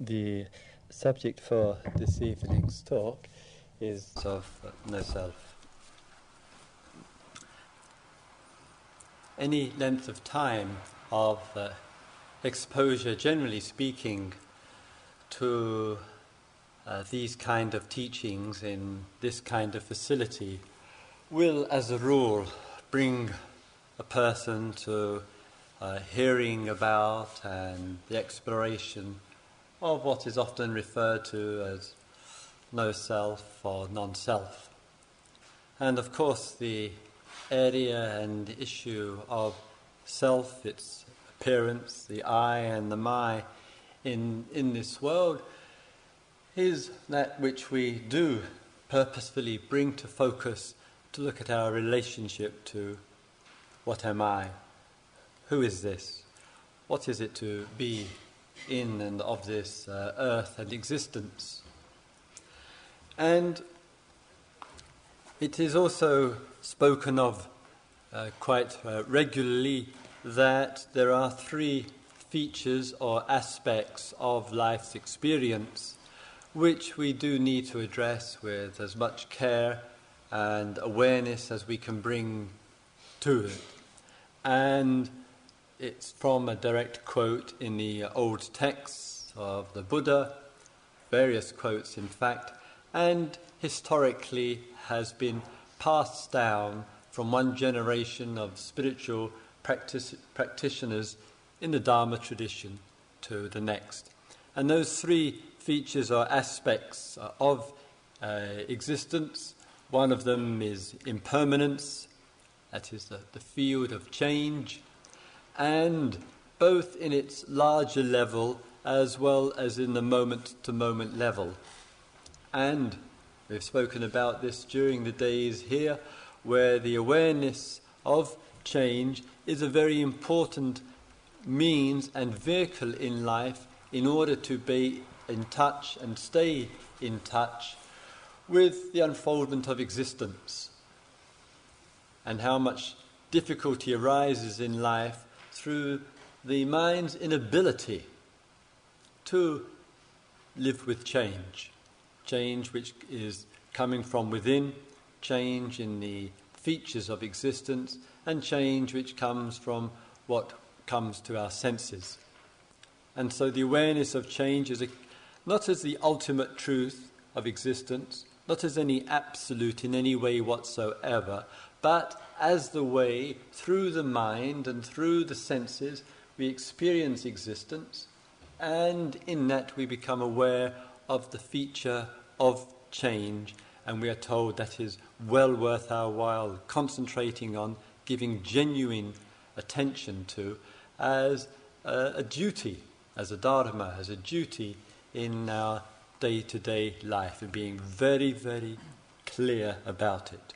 The subject for this evening's talk is of no self. Any length of time of uh, exposure, generally speaking, to uh, these kind of teachings in this kind of facility will, as a rule, bring a person to uh, hearing about and the exploration of what is often referred to as no self or non self. And of course, the area and issue of self, its appearance, the I and the my in, in this world, is that which we do purposefully bring to focus to look at our relationship to what am I? Who is this? What is it to be in and of this uh, earth and existence? And it is also spoken of uh, quite uh, regularly that there are three features or aspects of life's experience which we do need to address with as much care and awareness as we can bring to it. And it's from a direct quote in the old texts of the Buddha, various quotes, in fact, and historically has been passed down from one generation of spiritual practitioners in the Dharma tradition to the next. And those three features or aspects of uh, existence one of them is impermanence, that is the, the field of change, and both in its larger level as well as in the moment to moment level. And we've spoken about this during the days here, where the awareness of change is a very important means and vehicle in life in order to be in touch and stay in touch with the unfoldment of existence and how much difficulty arises in life through the mind's inability to live with change. Change which is coming from within, change in the features of existence, and change which comes from what comes to our senses. And so the awareness of change is a, not as the ultimate truth of existence, not as any absolute in any way whatsoever, but as the way through the mind and through the senses we experience existence, and in that we become aware of the feature of change, and we are told that is well worth our while concentrating on, giving genuine attention to, as a, a duty, as a dharma, as a duty in our day to day life, and being very, very clear about it.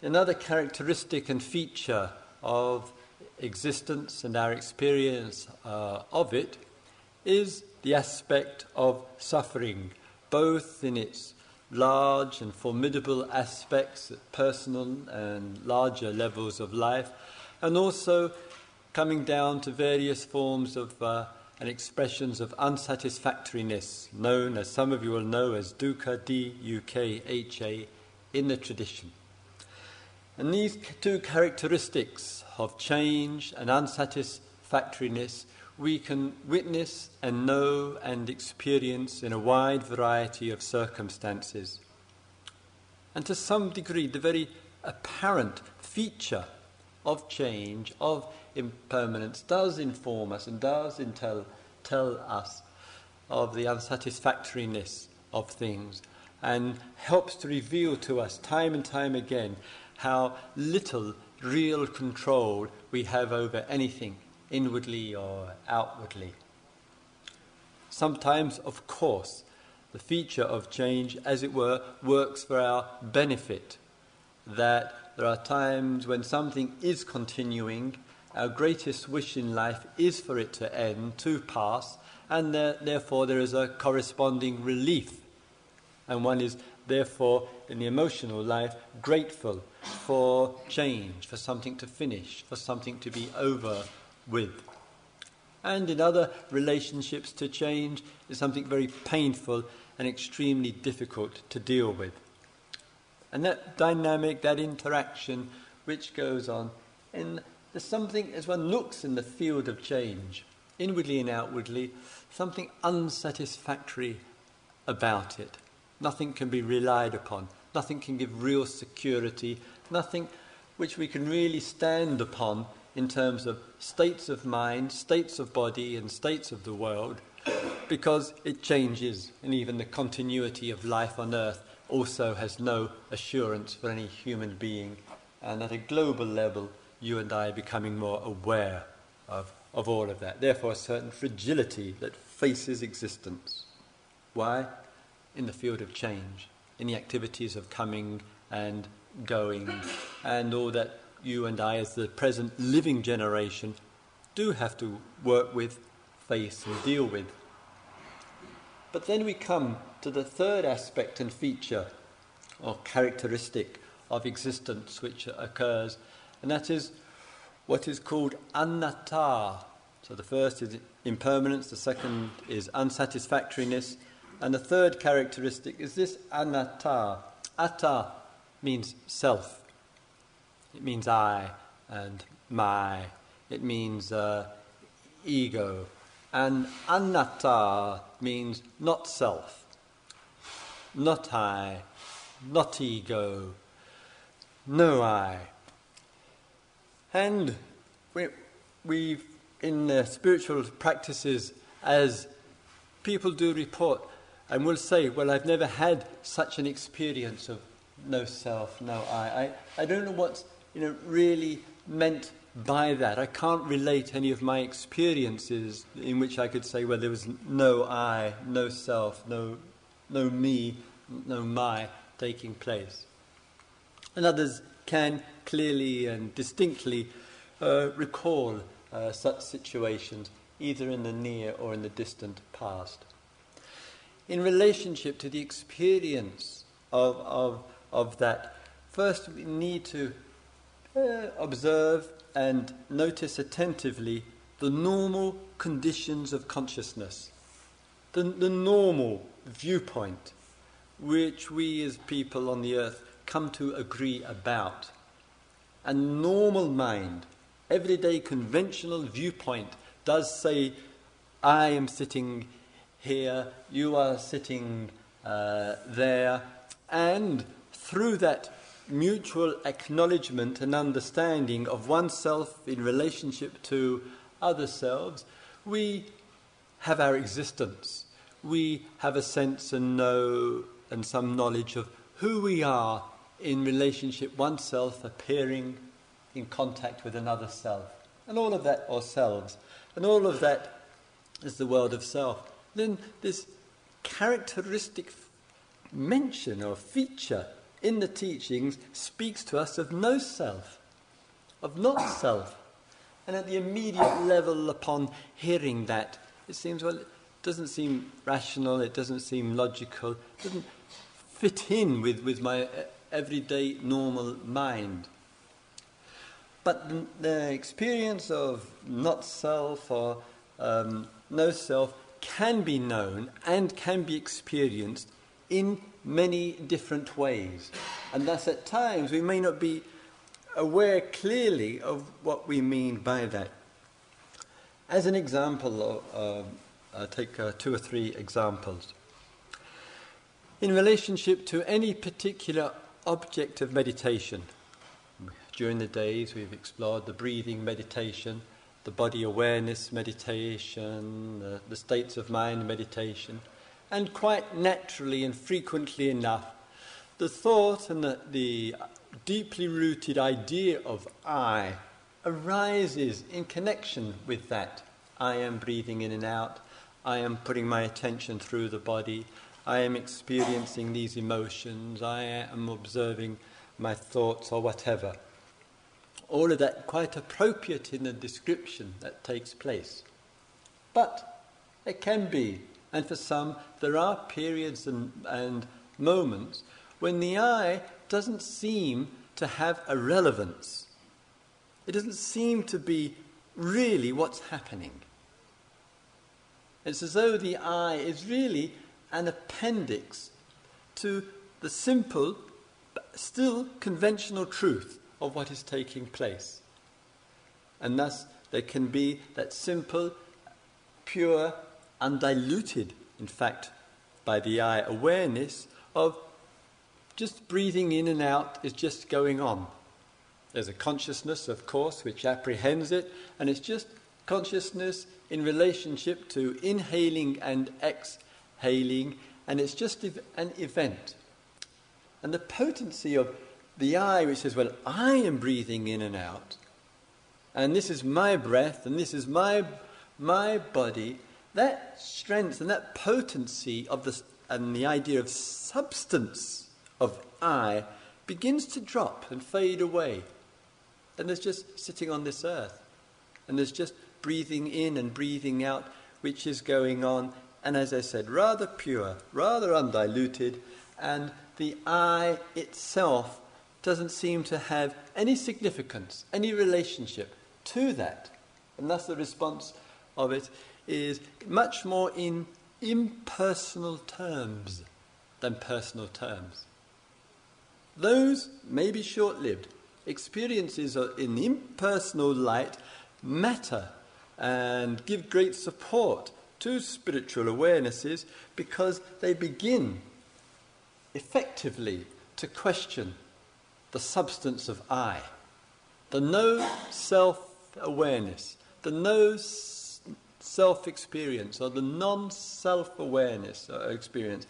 Another characteristic and feature of existence and our experience uh, of it is the aspect of suffering, both in its large and formidable aspects at personal and larger levels of life, and also coming down to various forms of uh, and expressions of unsatisfactoriness, known as some of you will know as dukkha, D U K H A, in the tradition. And these two characteristics of change and unsatisfactoriness we can witness and know and experience in a wide variety of circumstances. And to some degree, the very apparent feature of change, of impermanence, does inform us and does tell, tell us of the unsatisfactoriness of things and helps to reveal to us time and time again how little real control we have over anything, inwardly or outwardly. Sometimes, of course, the feature of change, as it were, works for our benefit. That there are times when something is continuing, our greatest wish in life is for it to end, to pass, and there, therefore there is a corresponding relief. And one is therefore, in the emotional life, grateful for change, for something to finish, for something to be over with. and in other relationships to change is something very painful and extremely difficult to deal with. And that dynamic, that interaction which goes on, and there's something, as one looks in the field of change, inwardly and outwardly, something unsatisfactory about it. Nothing can be relied upon. Nothing can give real security. Nothing which we can really stand upon in terms of states of mind, states of body, and states of the world, because it changes, and even the continuity of life on earth also has no assurance for any human being. And at a global level, you and I are becoming more aware of, of all of that. Therefore, a certain fragility that faces existence. Why? In the field of change, in the activities of coming and going, and all that you and I, as the present living generation, do have to work with, face, and deal with. But then we come to the third aspect and feature or characteristic of existence which occurs, and that is what is called anatta. So the first is impermanence, the second is unsatisfactoriness, and the third characteristic is this anatta. Atta means self, it means I and my, it means uh, ego. And anatta means not self, not I, not ego, no I. And we, we've, in the spiritual practices, as people do report, and will say, Well, I've never had such an experience of no self, no I. I, I don't know what's you know, really meant by that. I can't relate any of my experiences in which I could say, well, there was no I, no self, no, no me, no my taking place. And others can clearly and distinctly uh, recall uh, such situations, either in the near or in the distant past. In relationship to the experience of, of, of that, first we need to uh, observe and notice attentively the normal conditions of consciousness, the, the normal viewpoint which we as people on the earth come to agree about. A normal mind, everyday conventional viewpoint does say, I am sitting here, you are sitting uh, there, and through that mutual acknowledgement and understanding of oneself in relationship to other selves, we have our existence. We have a sense and know and some knowledge of who we are in relationship oneself appearing in contact with another self. And all of that, ourselves. And all of that is the world of self. Then this characteristic mention or feature in the teachings speaks to us of no self, of not self. And at the immediate level, upon hearing that, it seems, well, it doesn't seem rational, it doesn't seem logical, it doesn't fit in with, with my everyday normal mind. But the experience of not self or um, no self can be known and can be experienced in many different ways. And thus, at times, we may not be aware clearly of what we mean by that. As an example, uh, I'll take uh, two or three examples. In relationship to any particular object of meditation, during the days we've explored the breathing meditation, the body awareness meditation, the, the states of mind meditation and quite naturally and frequently enough, the thought and the, the deeply rooted idea of I arises in connection with that. I am breathing in and out. I am putting my attention through the body. I am experiencing these emotions. I am observing my thoughts or whatever. All of that quite appropriate in the description that takes place. But it can be and for some, there are periods and, and moments when the I doesn't seem to have a relevance. It doesn't seem to be really what's happening. It's as though the I is really an appendix to the simple, but still conventional truth of what is taking place. And thus, there can be that simple, pure, undiluted, in fact, by the I, awareness of just breathing in and out is just going on. There's a consciousness, of course, which apprehends it, and it's just consciousness in relationship to inhaling and exhaling, and it's just an event. And the potency of the I, which says, Well, I am breathing in and out, and this is my breath, and this is my, my body, that strength and that potency of the, and the idea of substance of I begins to drop and fade away. And there's just sitting on this earth. And there's just breathing in and breathing out, which is going on. And as I said, rather pure, rather undiluted. And the I itself doesn't seem to have any significance, any relationship to that. And thus the response of it is much more in impersonal terms than personal terms. Those may be short lived. Experiences in the impersonal light matter and give great support to spiritual awarenesses because they begin effectively to question the substance of I, the no self awareness, the no self experience or the non self awareness uh, experience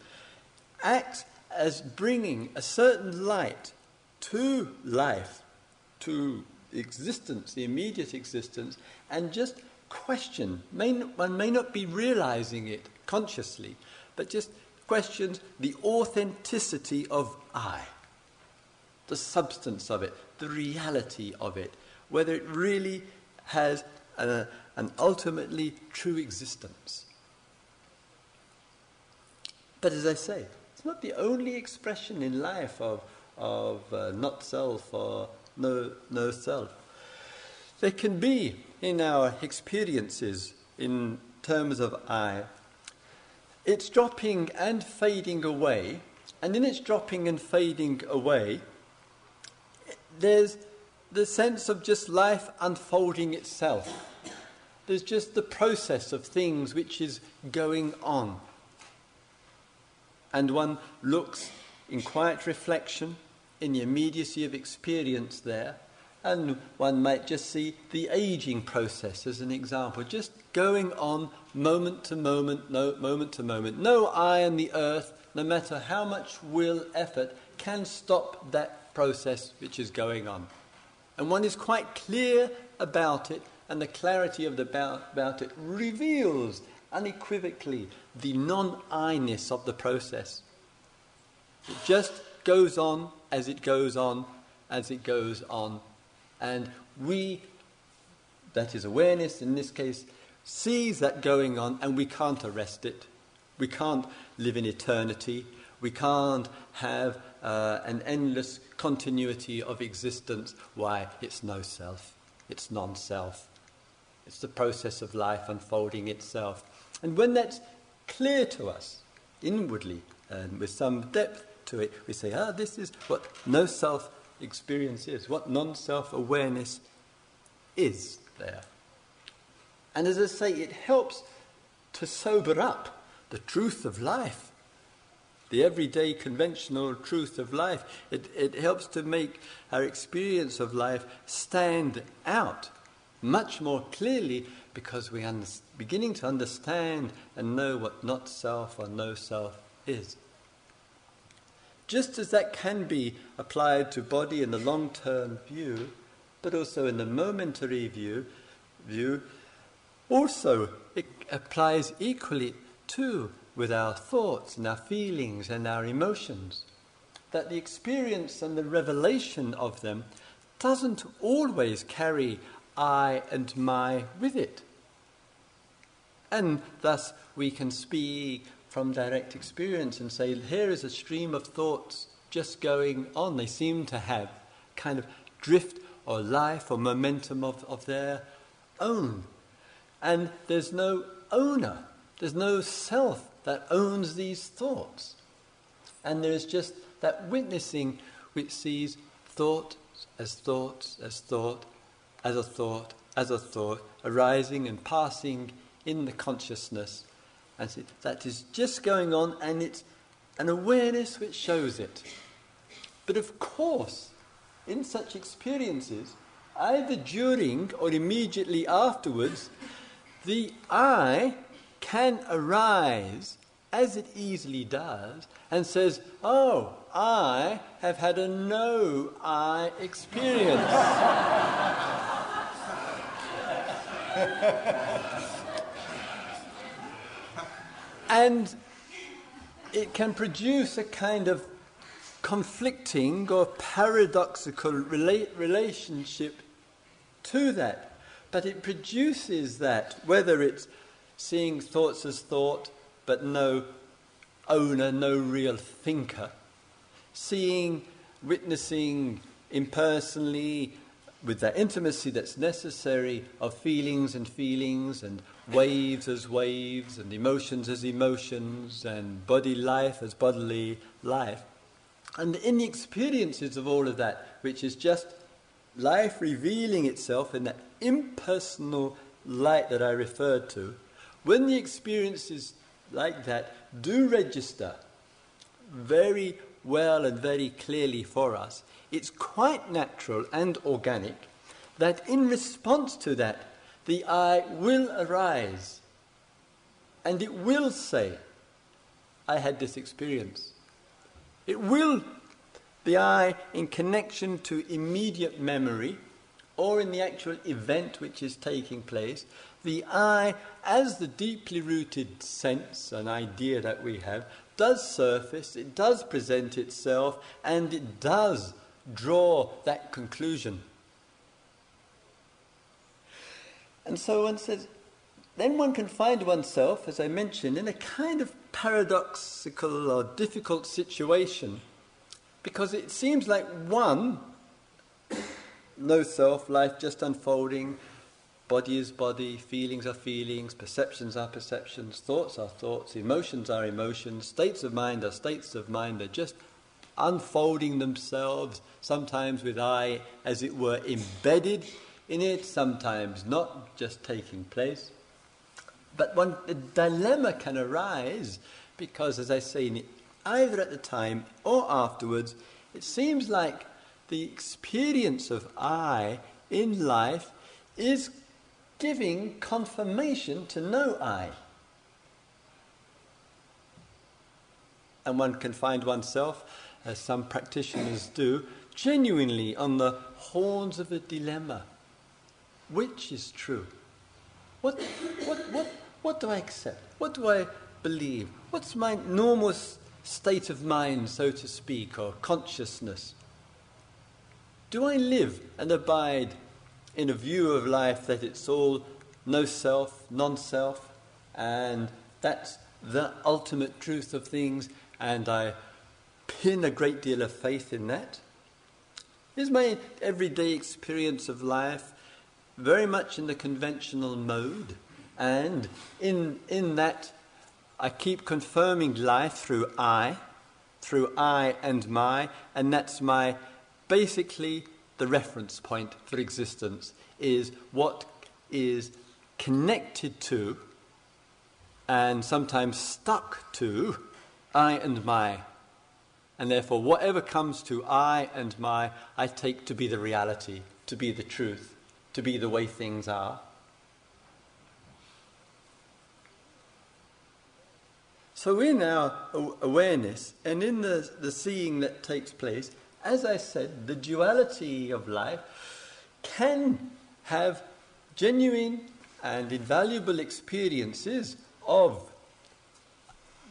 acts as bringing a certain light to life, to existence, the immediate existence, and just question. May, one may not be realizing it consciously, but just questions the authenticity of I, the substance of it, the reality of it, whether it really has a, an ultimately true existence. But as I say, it's not the only expression in life of, of uh, not self or no, no self. There can be in our experiences in terms of I, it's dropping and fading away, and in its dropping and fading away, there's the sense of just life unfolding itself. There's just the process of things which is going on. And one looks in quiet reflection, in the immediacy of experience there, and one might just see the aging process as an example, just going on moment to moment, no, moment to moment. No I on the earth, no matter how much will, effort, can stop that process which is going on. And one is quite clear about it, and the clarity of the about, about it reveals unequivocally the non I ness of the process. It just goes on as it goes on, as it goes on. And we, that is awareness in this case, sees that going on and we can't arrest it. We can't live in eternity. We can't have uh, an endless continuity of existence. Why? It's no self, it's non self. It's the process of life unfolding itself. And when that's clear to us inwardly and with some depth to it, we say, ah, this is what no self experience is, what non self awareness is there. And as I say, it helps to sober up the truth of life the everyday conventional truth of life. It, it helps to make our experience of life stand out much more clearly because we are beginning to understand and know what not self or no self is. Just as that can be applied to body in the long term view, but also in the momentary view, view, also it applies equally to with our thoughts and our feelings and our emotions. That the experience and the revelation of them doesn't always carry I and my with it. And thus we can speak from direct experience and say, here is a stream of thoughts just going on. They seem to have kind of drift or life or momentum of, of their own. And there's no owner There's no self that owns these thoughts. And there is just that witnessing which sees thought as thoughts, as thought, as a thought, as a thought, arising and passing in the consciousness. And that is just going on, and it's an awareness which shows it. But of course, in such experiences, either during or immediately afterwards, the I can arise as it easily does and says, Oh, I have had a no I experience. and it can produce a kind of conflicting or paradoxical rela- relationship to that. But it produces that, whether it's seeing thoughts as thought, but no owner, no real thinker, seeing, witnessing impersonally, with that intimacy that's necessary of feelings and feelings and waves as waves and emotions as emotions and body life as bodily life. And in the experiences of all of that, which is just life revealing itself in that impersonal light that I referred to, when the experiences like that do register very well and very clearly for us, it's quite natural and organic that in response to that, the I will arise and it will say, I had this experience. It will, the I, in connection to immediate memory or in the actual event which is taking place, the I, as the deeply rooted sense and idea that we have, does surface, it does present itself, and it does draw that conclusion. And so one says, then one can find oneself, as I mentioned, in a kind of paradoxical or difficult situation because it seems like one, no self, life just unfolding, body is body, feelings are feelings, perceptions are perceptions, thoughts are thoughts, emotions are emotions, states of mind are states of mind, they're just unfolding themselves, sometimes with I, as it were, embedded in it, sometimes not just taking place. But one dilemma can arise because, as I say, either at the time or afterwards, it seems like the experience of I in life is giving confirmation to no I. And one can find oneself, as some practitioners do, genuinely on the horns of a dilemma. Which is true? What, what, what, what do I accept? What do I believe? What's my normal state of mind, so to speak, or consciousness? Do I live and abide in a view of life that it's all no self, non self, and that's the ultimate truth of things, and I pin a great deal of faith in that? Is my everyday experience of life very much in the conventional mode? And in, in that, I keep confirming life through I, through I and my, and that's my basically the reference point for existence is what is connected to and sometimes stuck to I and my. And therefore, whatever comes to I and my, I take to be the reality, to be the truth, to be the way things are. So, in our awareness and in the, the seeing that takes place, as I said, the duality of life can have genuine and invaluable experiences of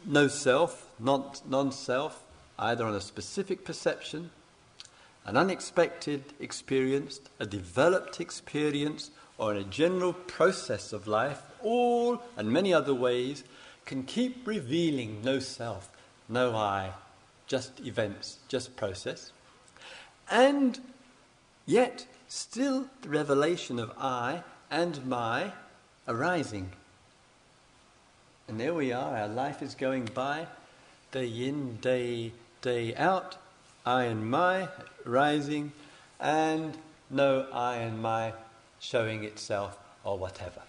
no self, non self, either on a specific perception, an unexpected experience, a developed experience, or in a general process of life, all and many other ways can keep revealing no self, no I, just events, just process. And yet, still the revelation of I and my arising. And there we are, our life is going by, day in, day, day out, I and my rising, and no I and my showing itself or whatever.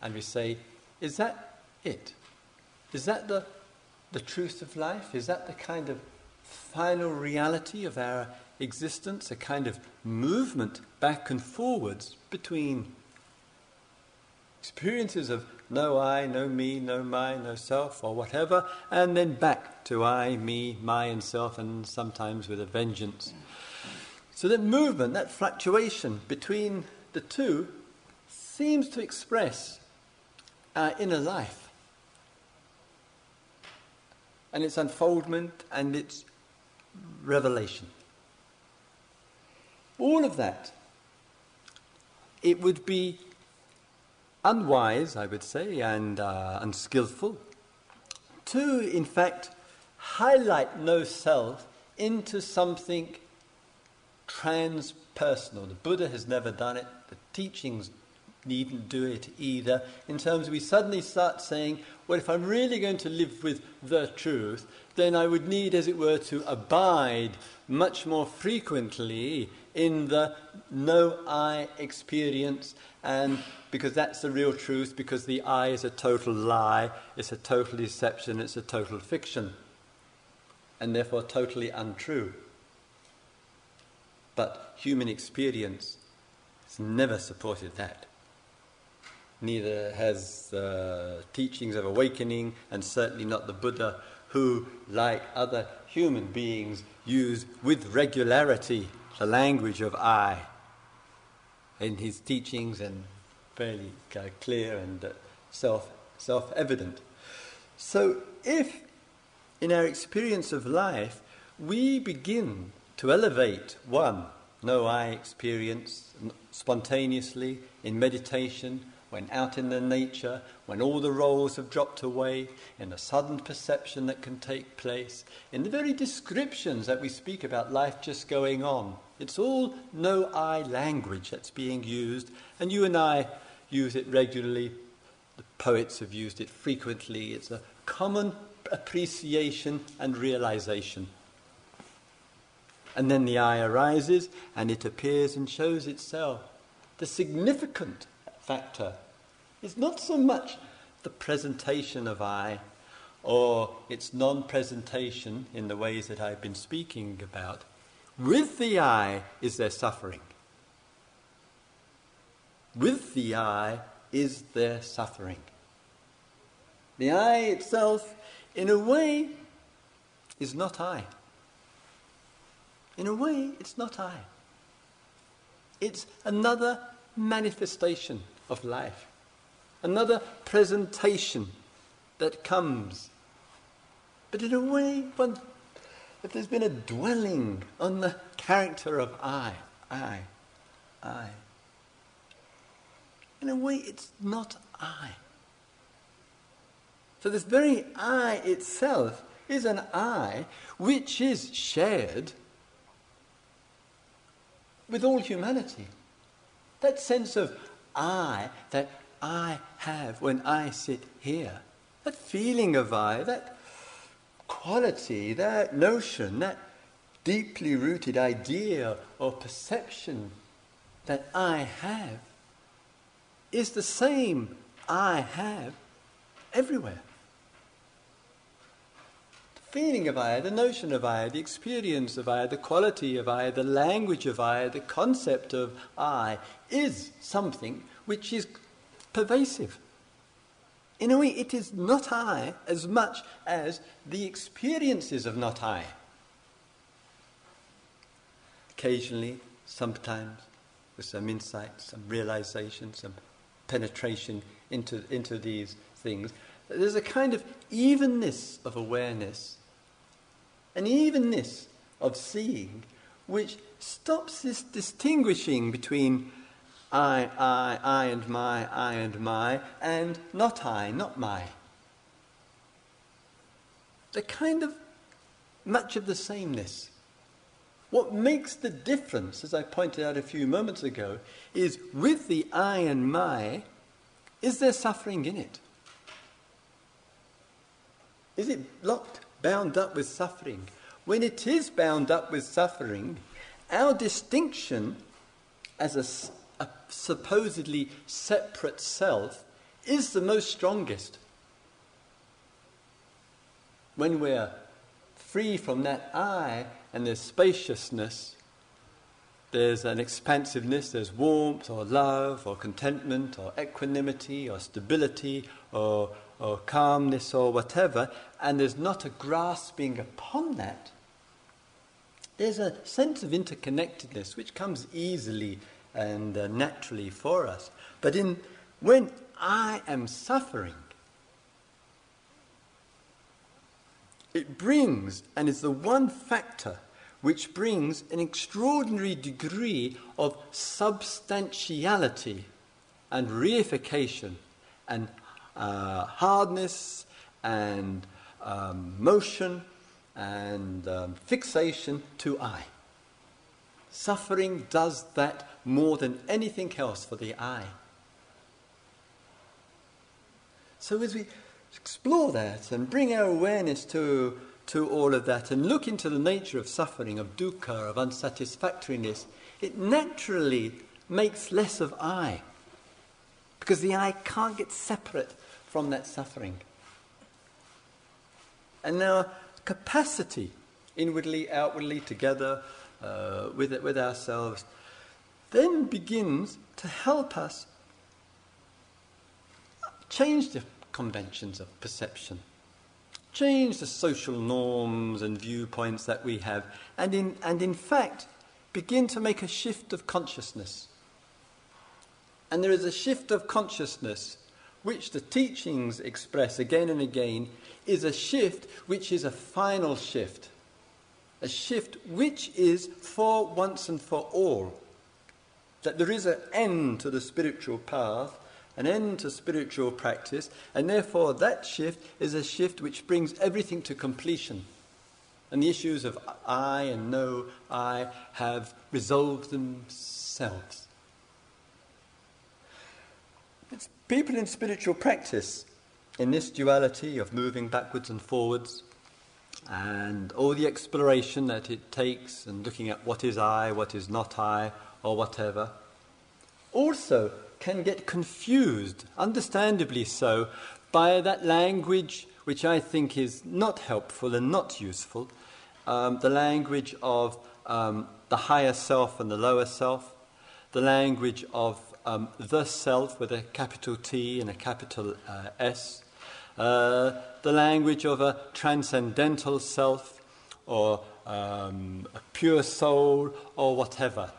And we say, is that it? Is that the, the truth of life? Is that the kind of final reality of our existence? A kind of movement back and forwards between experiences of no I, no me, no my, no self, or whatever, and then back to I, me, my, and self, and sometimes with a vengeance. So that movement, that fluctuation between the two, seems to express our inner life and its unfoldment and its revelation. All of that, it would be unwise, I would say, and uh, unskillful to, in fact, highlight no self into something transpersonal. The Buddha has never done it, the teachings needn't do it either. In terms, we suddenly start saying, well, if I'm really going to live with the truth, then I would need, as it were, to abide much more frequently in the no I experience, and because that's the real truth, because the I is a total lie, it's a total deception, it's a total fiction, and therefore totally untrue. But human experience has never supported that. Neither has the teachings of awakening, and certainly not the Buddha, who, like other human beings, use with regularity the language of I in his teachings and fairly uh, clear and uh, self self evident. So, if in our experience of life we begin to elevate one no I experience spontaneously in meditation when out in the nature, when all the roles have dropped away, in the sudden perception that can take place, in the very descriptions that we speak about life just going on. It's all no I language that's being used, and you and I use it regularly. The poets have used it frequently. It's a common appreciation and realization. And then the I arises and it appears and shows itself. The significant factor is not so much the presentation of I or its non presentation in the ways that I've been speaking about. With the I is there suffering. With the I is there suffering. The I itself, in a way, is not I. In a way, it's not I. It's another manifestation of life, another presentation that comes. But in a way, one, if there's been a dwelling on the character of I, I, I, in a way, it's not I. So, this very I itself is an I which is shared with all humanity. That sense of I that I have when I sit here, that feeling of I, that quality, that notion, that deeply rooted idea or perception that I have is the same I have everywhere. Feeling of I, the notion of I, the experience of I, the quality of I, the language of I, the concept of I is something which is pervasive. In a way, it is not I as much as the experiences of not I. Occasionally, sometimes, with some insight, some realization, some penetration into, into these things, there's a kind of evenness of awareness, an evenness of seeing, which stops this distinguishing between I, I, I and my, I and my, and not I, not my. They're kind of much of the sameness. What makes the difference, as I pointed out a few moments ago, is with the I and my, is there suffering in it? Is it locked, bound up with suffering? When it is bound up with suffering, our distinction as a, a supposedly separate self is the most strongest. When we're free from that I and there's spaciousness, there's an expansiveness, there's warmth or love or contentment or equanimity or stability or, or calmness or whatever, and there's not a grasping upon that. There's a sense of interconnectedness which comes easily and uh, naturally for us. But in, when I am suffering, it brings and is the one factor which brings an extraordinary degree of substantiality and reification and uh, hardness and um, motion and um, fixation to I. Suffering does that more than anything else for the I. So as we explore that and bring our awareness to to all of that and look into the nature of suffering, of dukkha, of unsatisfactoriness, it naturally makes less of I. Because the I can't get separate from that suffering. And our capacity, inwardly, outwardly, together uh, with, with ourselves, then begins to help us change the conventions of perception change the social norms and viewpoints that we have, and in, and in fact, begin to make a shift of consciousness. And there is a shift of consciousness which the teachings express again and again, is a shift which is a final shift. A shift which is for once and for all. That there is an end to the spiritual path an end to spiritual practice, and therefore that shift is a shift which brings everything to completion. And the issues of I and no I have resolved themselves. It's people in spiritual practice, in this duality of moving backwards and forwards, and all the exploration that it takes, and looking at what is I, what is not I, or whatever, also can get confused, understandably so, by that language which I think is not helpful and not useful um, the language of um, the higher self and the lower self, the language of um, the self with a capital T and a capital uh, S, uh, the language of a transcendental self or um, a pure soul or whatever.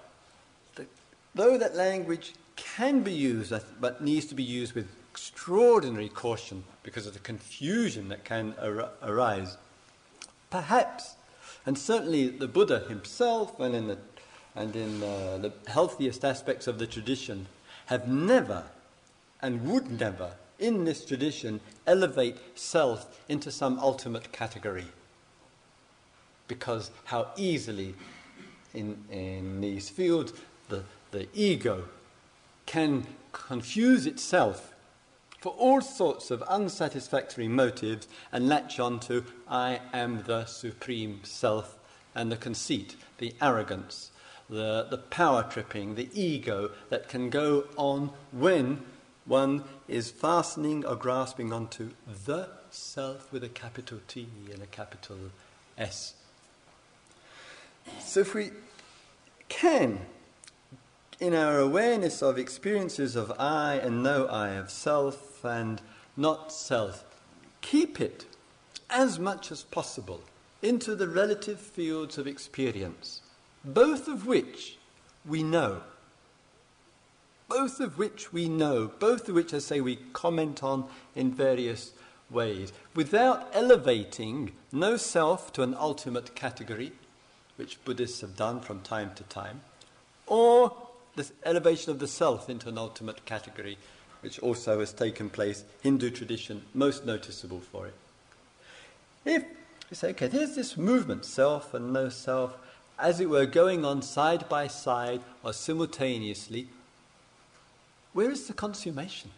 The, though that language can be used, but needs to be used with extraordinary caution because of the confusion that can ar- arise. Perhaps, and certainly the Buddha himself and in the, and in uh, the healthiest aspects of the tradition have never and would never, in this tradition, elevate self into some ultimate category. Because how easily in, in these fields the, the ego can confuse itself for all sorts of unsatisfactory motives and latch on to I am the supreme self and the conceit, the arrogance, the, the power tripping, the ego that can go on when one is fastening or grasping onto the self with a capital T and a capital S. So if we can in our awareness of experiences of I and no I, of self and not self, keep it as much as possible into the relative fields of experience, both of which we know. Both of which we know, both of which, I say, we comment on in various ways, without elevating no self to an ultimate category, which Buddhists have done from time to time, or the elevation of the self into an ultimate category, which also has taken place, Hindu tradition, most noticeable for it. If you say, okay, there's this movement, self and no self, as it were, going on side by side or simultaneously, where is the consummation?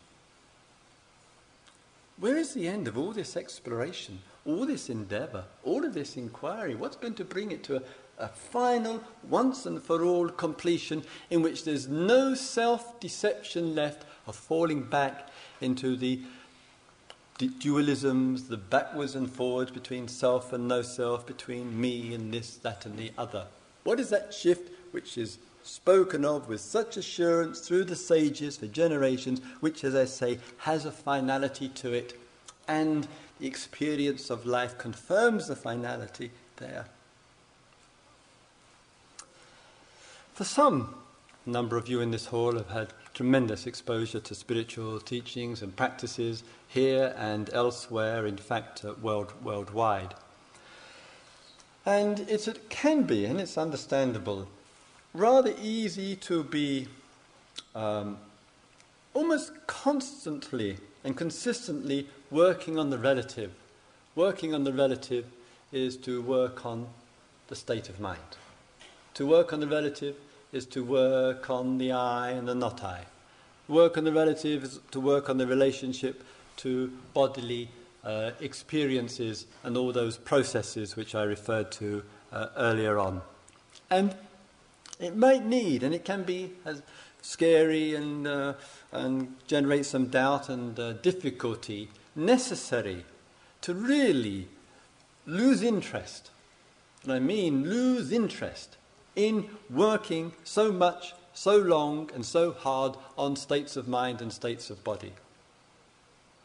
Where is the end of all this exploration? all this endeavor, all of this inquiry, what's going to bring it to a, a final, once and for all completion in which there's no self deception left of falling back into the dualisms, the backwards and forwards between self and no self, between me and this, that, and the other. What is that shift which is spoken of with such assurance through the sages for generations, which, as I say, has a finality to it, and the experience of life confirms the finality there. For some, a number of you in this hall have had tremendous exposure to spiritual teachings and practices here and elsewhere, in fact, uh, world, worldwide. And it can be, and it's understandable, rather easy to be um, almost constantly and consistently working on the relative. Working on the relative is to work on the state of mind. To work on the relative is to work on the I and the not I. Work on the relative is to work on the relationship to bodily uh, experiences and all those processes which I referred to uh, earlier on. And it might need, and it can be as scary and, uh, and generate some doubt and uh, difficulty, necessary to really lose interest. And I mean lose interest in working so much, so long, and so hard on states of mind and states of body.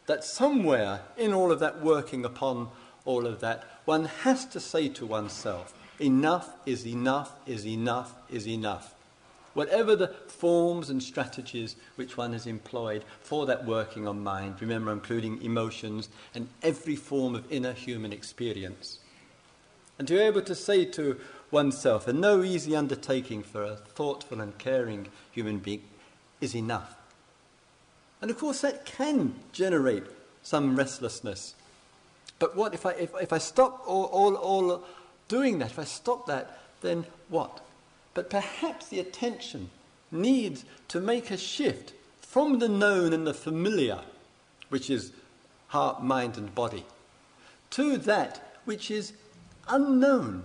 That somewhere in all of that working upon all of that, one has to say to oneself, Enough is enough is enough is enough. Whatever the forms and strategies which one has employed for that working on mind, remember, including emotions and every form of inner human experience. And to be able to say to oneself, and no easy undertaking for a thoughtful and caring human being, is enough. And of course, that can generate some restlessness. But what if I, if, if I stop all, all, all doing that, if I stop that, then what? But perhaps the attention needs to make a shift from the known and the familiar, which is heart, mind, and body, to that which is unknown,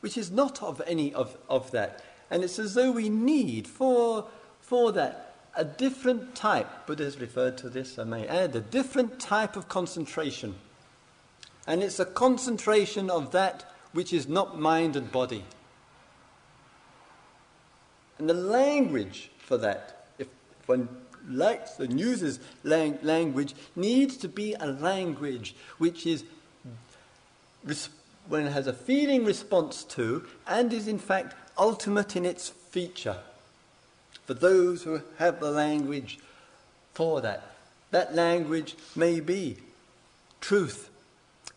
which is not of any of, of that. And it's as though we need for, for that a different type, Buddha has referred to this, I may add, a different type of concentration. And it's a concentration of that which is not mind and body. And the language for that, if one likes and uses lang- language, needs to be a language which is, when it has a feeling response to, and is in fact ultimate in its feature. For those who have the language for that, that language may be truth,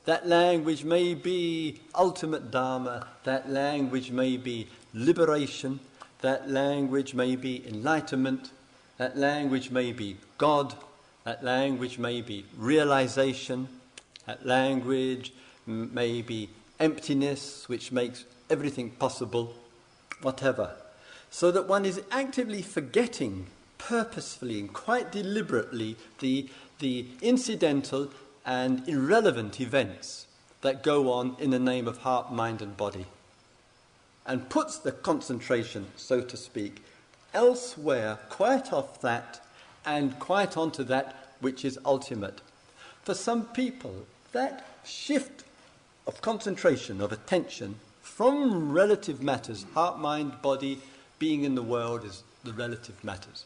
that language may be ultimate Dharma. That language may be liberation. That language may be enlightenment. That language may be God. That language may be realization. That language may be emptiness, which makes everything possible, whatever. So that one is actively forgetting purposefully and quite deliberately the, the incidental and irrelevant events that go on in the name of heart, mind, and body, and puts the concentration, so to speak, elsewhere, quite off that, and quite onto that which is ultimate. For some people, that shift of concentration, of attention, from relative matters, heart, mind, body, being in the world is the relative matters,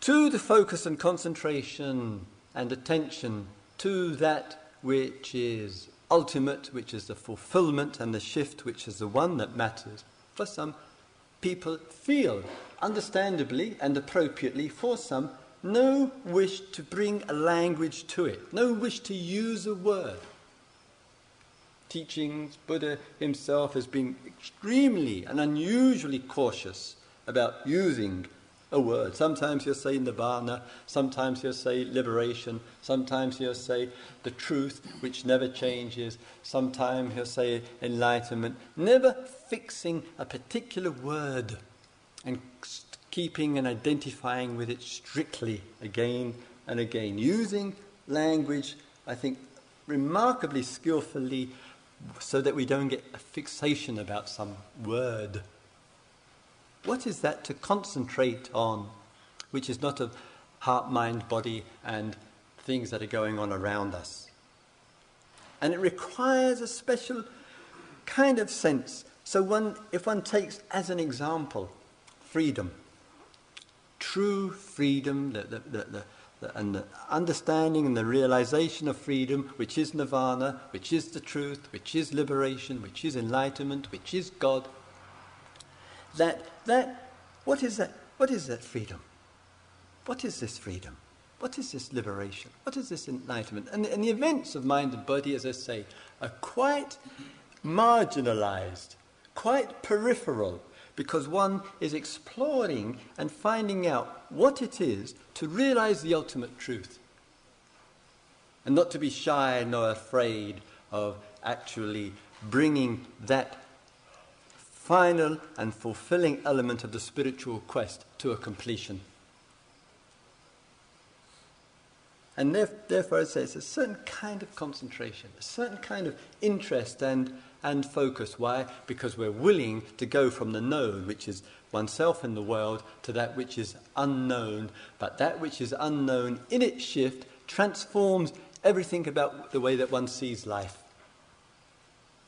to the focus and concentration and attention to that which is ultimate, which is the fulfillment, and the shift, which is the one that matters. For some people, feel understandably and appropriately, for some, no wish to bring a language to it, no wish to use a word. Teachings, Buddha himself has been extremely and unusually cautious about using a word. Sometimes he'll say nirvana, sometimes he'll say liberation, sometimes he'll say the truth which never changes, sometimes he'll say enlightenment, never fixing a particular word and keeping and identifying with it strictly again and again. Using language, I think, remarkably skillfully so that we don't get a fixation about some word. What is that to concentrate on, which is not of heart, mind, body, and things that are going on around us? And it requires a special kind of sense. So, one, if one takes as an example freedom, true freedom, the, the, the, the, and the understanding and the realization of freedom, which is nirvana, which is the truth, which is liberation, which is enlightenment, which is God. That, that, what is that? What is that freedom? What is this freedom? What is this liberation? What is this enlightenment? And, and the events of mind and body, as I say, are quite marginalized, quite peripheral, because one is exploring and finding out what it is to realize the ultimate truth. And not to be shy nor afraid of actually bringing that final and fulfilling element of the spiritual quest to a completion. And therefore, I say it's a certain kind of concentration, a certain kind of interest and, and focus. Why? Because we're willing to go from the known, which is oneself in the world, to that which is unknown. But that which is unknown, in its shift, transforms everything about the way that one sees life.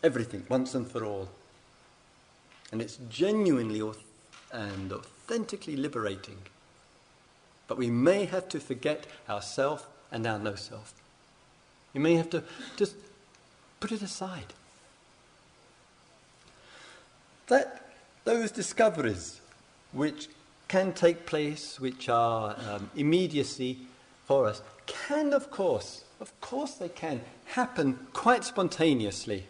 Everything, once and for all. And it's genuinely and authentically liberating. But we may have to forget ourself and our no self. You may have to just put it aside. That those discoveries which can take place, which are um, immediacy for us, can, of course, of course they can, happen quite spontaneously.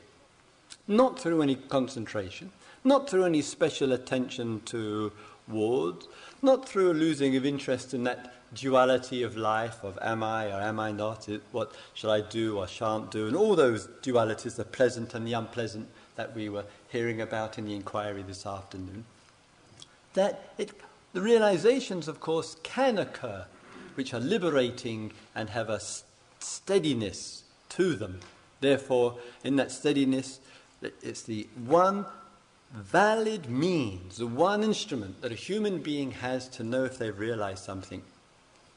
Not through any concentration, not through any special attention to wards, not through a losing of interest in that duality of life of am I or am I not, what shall I do or shan't do, and all those dualities, the pleasant and the unpleasant that we were hearing about in the inquiry this afternoon, that it, the realizations, of course, can occur, which are liberating and have a steadiness to them. Therefore, in that steadiness, it's the one valid means, the one instrument that a human being has to know if they've realized something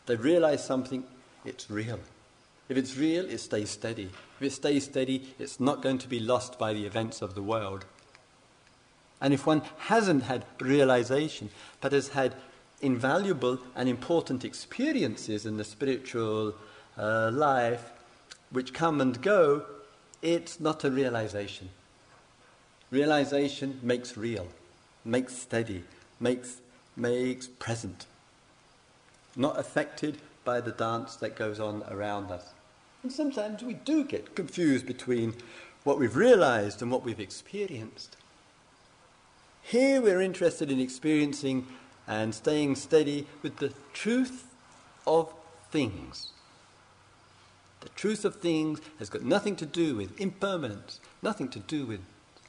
They've realized something, it's real. If it's real, it stays steady. If it stays steady, it's not going to be lost by the events of the world. And if one hasn't had realization, but has had invaluable and important experiences in the spiritual uh, life, which come and go, it's not a realization. Realization makes real, makes steady, makes, makes present not affected by the dance that goes on around us. And sometimes we do get confused between what we've realized and what we've experienced. Here we're interested in experiencing and staying steady with the truth of things. The truth of things has got nothing to do with impermanence, nothing to do with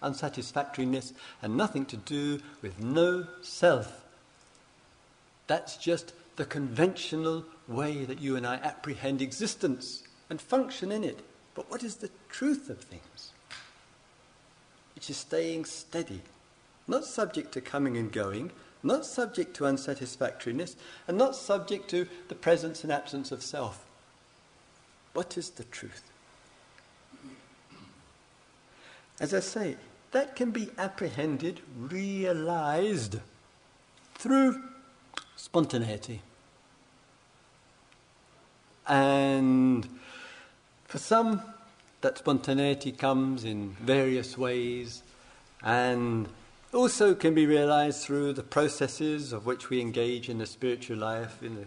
unsatisfactoriness, and nothing to do with no self. That's just the conventional way that you and I apprehend existence and function in it. But what is the truth of things? Which is staying steady, not subject to coming and going, not subject to unsatisfactoriness, and not subject to the presence and absence of self. What is the truth? As I say, that can be apprehended, realized through spontaneity. And for some, that spontaneity comes in various ways and also can be realized through the processes of which we engage in the spiritual life, in the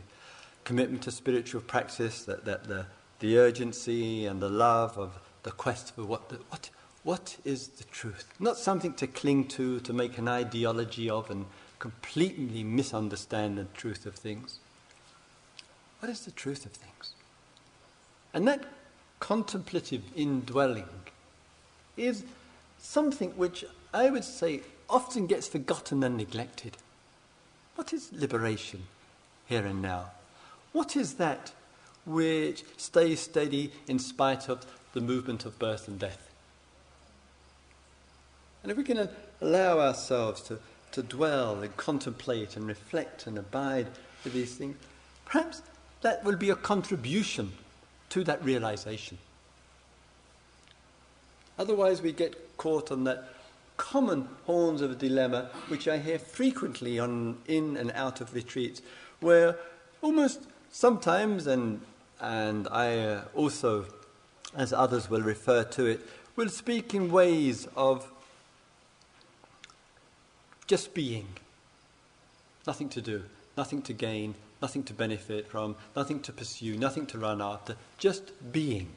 commitment to spiritual practice, that, that the, the urgency and the love of the quest for what, the, what, what is the truth. Not something to cling to, to make an ideology of and completely misunderstand the truth of things. What is the truth of things? And that contemplative indwelling is something which I would say often gets forgotten and neglected. What is liberation here and now? What is that which stays steady in spite of the movement of birth and death. And if we can allow ourselves to, to dwell and contemplate and reflect and abide with these things, perhaps that will be a contribution to that realization. Otherwise, we get caught on that common horns of a dilemma, which I hear frequently on in and out of retreats, where almost sometimes, and and I uh, also, as others will refer to it, will speak in ways of just being, nothing to do, nothing to gain, nothing to benefit from, nothing to pursue, nothing to run after, just being.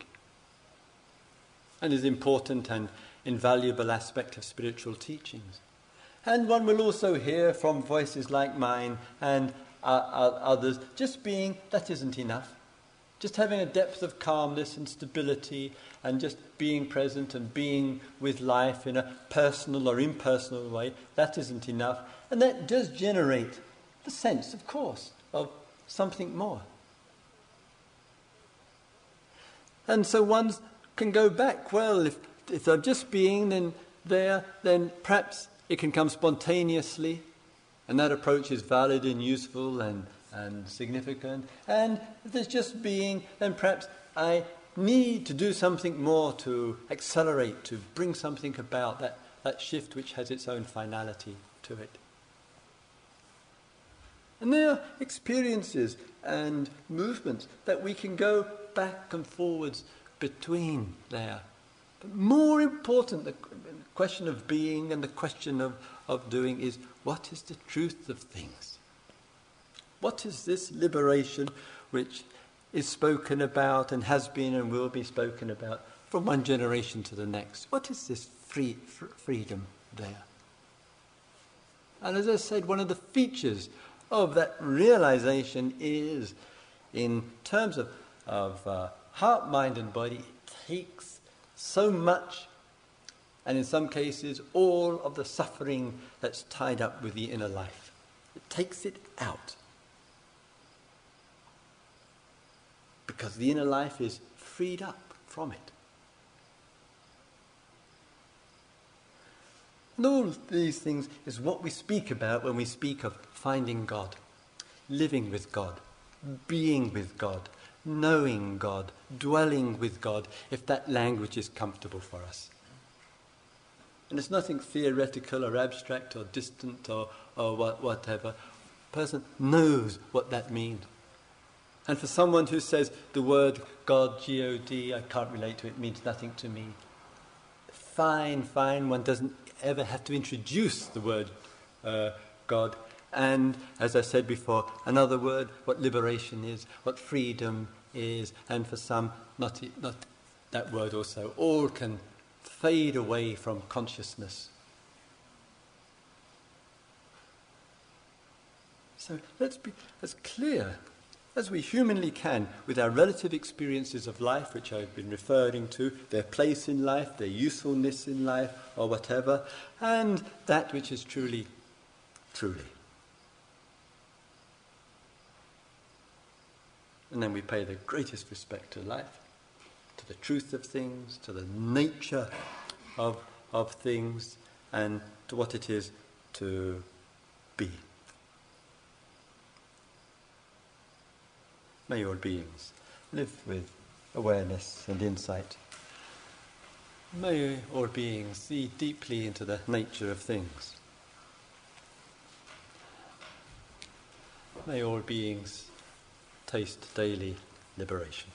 And is important and invaluable aspect of spiritual teachings. And one will also hear from voices like mine and uh, others, just being, that isn't enough. Just having a depth of calmness and stability and just being present and being with life in a personal or impersonal way, that isn't enough. And that does generate the sense, of course, of something more. And so one can go back, well, if, if I'm just being then there, then perhaps it can come spontaneously, and that approach is valid and useful and and significant. And if there's just being, then perhaps I need to do something more to accelerate, to bring something about, that, that shift which has its own finality to it. And there are experiences and movements that we can go back and forwards between there. But more important, the question of being and the question of, of doing is what is the truth of things? What is this liberation which is spoken about and has been and will be spoken about from one generation to the next? What is this free, freedom there? And as I said, one of the features of that realization is, in terms of, of uh, heart, mind, and body, it takes so much, and in some cases, all of the suffering that's tied up with the inner life. It takes it out. because the inner life is freed up from it. And all these things is what we speak about when we speak of finding God, living with God, being with God, knowing God, dwelling with God, if that language is comfortable for us. And it's nothing theoretical or abstract or distant or, or what, whatever. A person knows what that means. And for someone who says the word God, G O D, I can't relate to it, means nothing to me, fine, fine, one doesn't ever have to introduce the word uh, God. And as I said before, another word, what liberation is, what freedom is, and for some, not, not that word also, all can fade away from consciousness. So let's be as clear as we humanly can with our relative experiences of life, which I've been referring to, their place in life, their usefulness in life, or whatever, and that which is truly, truly. And then we pay the greatest respect to life, to the truth of things, to the nature of, of things, and to what it is to be. May all beings live with awareness and insight. May all beings see deeply into the nature of things. May all beings taste daily liberation.